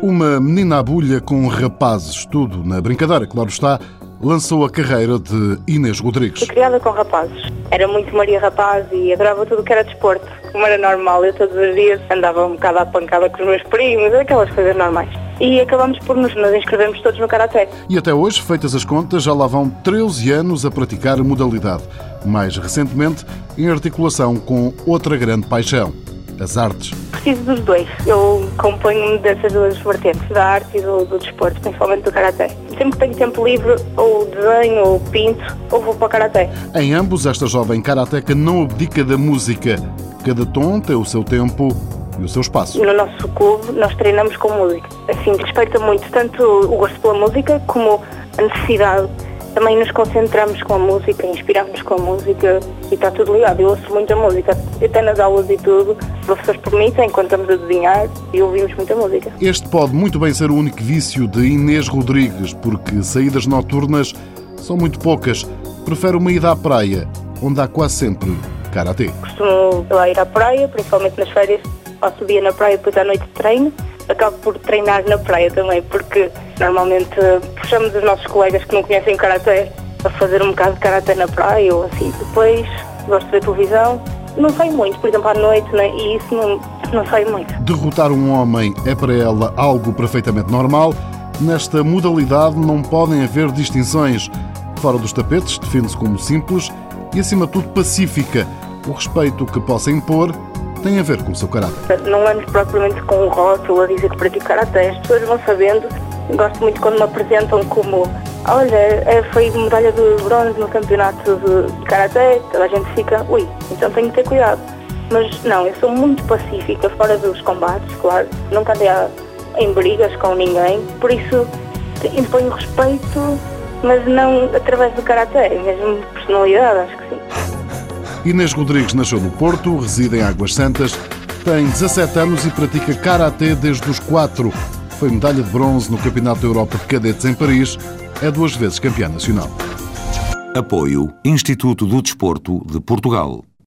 Uma menina abulha com rapazes, tudo na brincadeira, claro está, lançou a carreira de Inês Rodrigues. Fui criada com rapazes. Era muito Maria Rapaz e adorava tudo o que era desporto. Como era normal, eu todos os dias andava um bocado à pancada com os meus primos, aquelas coisas normais. E acabamos por nos, nos inscrevermos todos no Karaté. E até hoje, feitas as contas, já lá vão 13 anos a praticar a modalidade. Mais recentemente, em articulação com outra grande paixão, as artes. Preciso dos dois. Eu componho-me dessas duas vertentes, da arte e do, do desporto, principalmente do Karaté. Sempre que tenho tempo livre, ou desenho, ou pinto, ou vou para o Karaté. Em ambos, esta jovem karateca não abdica da música. Cada tom tem o seu tempo e o seu espaço. No nosso clube, nós treinamos com música. Assim, desperta muito tanto o gosto pela música como a necessidade também nos concentramos com a música, inspiramos com a música e está tudo ligado. Eu ouço muita música, até nas aulas e tudo, os professores permitem, enquanto estamos a desenhar, e ouvimos muita música. Este pode muito bem ser o único vício de Inês Rodrigues, porque saídas noturnas são muito poucas. Prefere uma ida à praia, onde há quase sempre karatê. Costumo lá ir à praia, principalmente nas férias, passo o dia na praia, depois à noite treino acabo por treinar na praia também, porque normalmente puxamos os nossos colegas que não conhecem Karaté a fazer um bocado de Karaté na praia ou assim. Depois gosto de ver televisão. Não sai muito, por exemplo, à noite, né? e isso não, não sai muito. Derrotar um homem é para ela algo perfeitamente normal. Nesta modalidade não podem haver distinções. Fora dos tapetes, defende-se como simples e, acima de tudo, pacífica. O respeito que possa impor tem a ver com o seu caráter. Não ando propriamente com um rótulo a dizer que pratico karatê. As pessoas vão sabendo. Gosto muito quando me apresentam como olha, é, foi medalha de bronze no campeonato de karatê. Toda a gente fica, ui, então tenho que ter cuidado. Mas não, eu sou muito pacífica, fora dos combates, claro. Nunca andei em brigas com ninguém. Por isso imponho respeito, mas não através do karatê, mesmo personalidade, acho que sim. Inês Rodrigues nasceu no Porto, reside em Águas Santas, tem 17 anos e pratica karatê desde os 4. Foi medalha de bronze no Campeonato da Europa de Cadetes em Paris, é duas vezes campeã nacional. Apoio Instituto do Desporto de Portugal.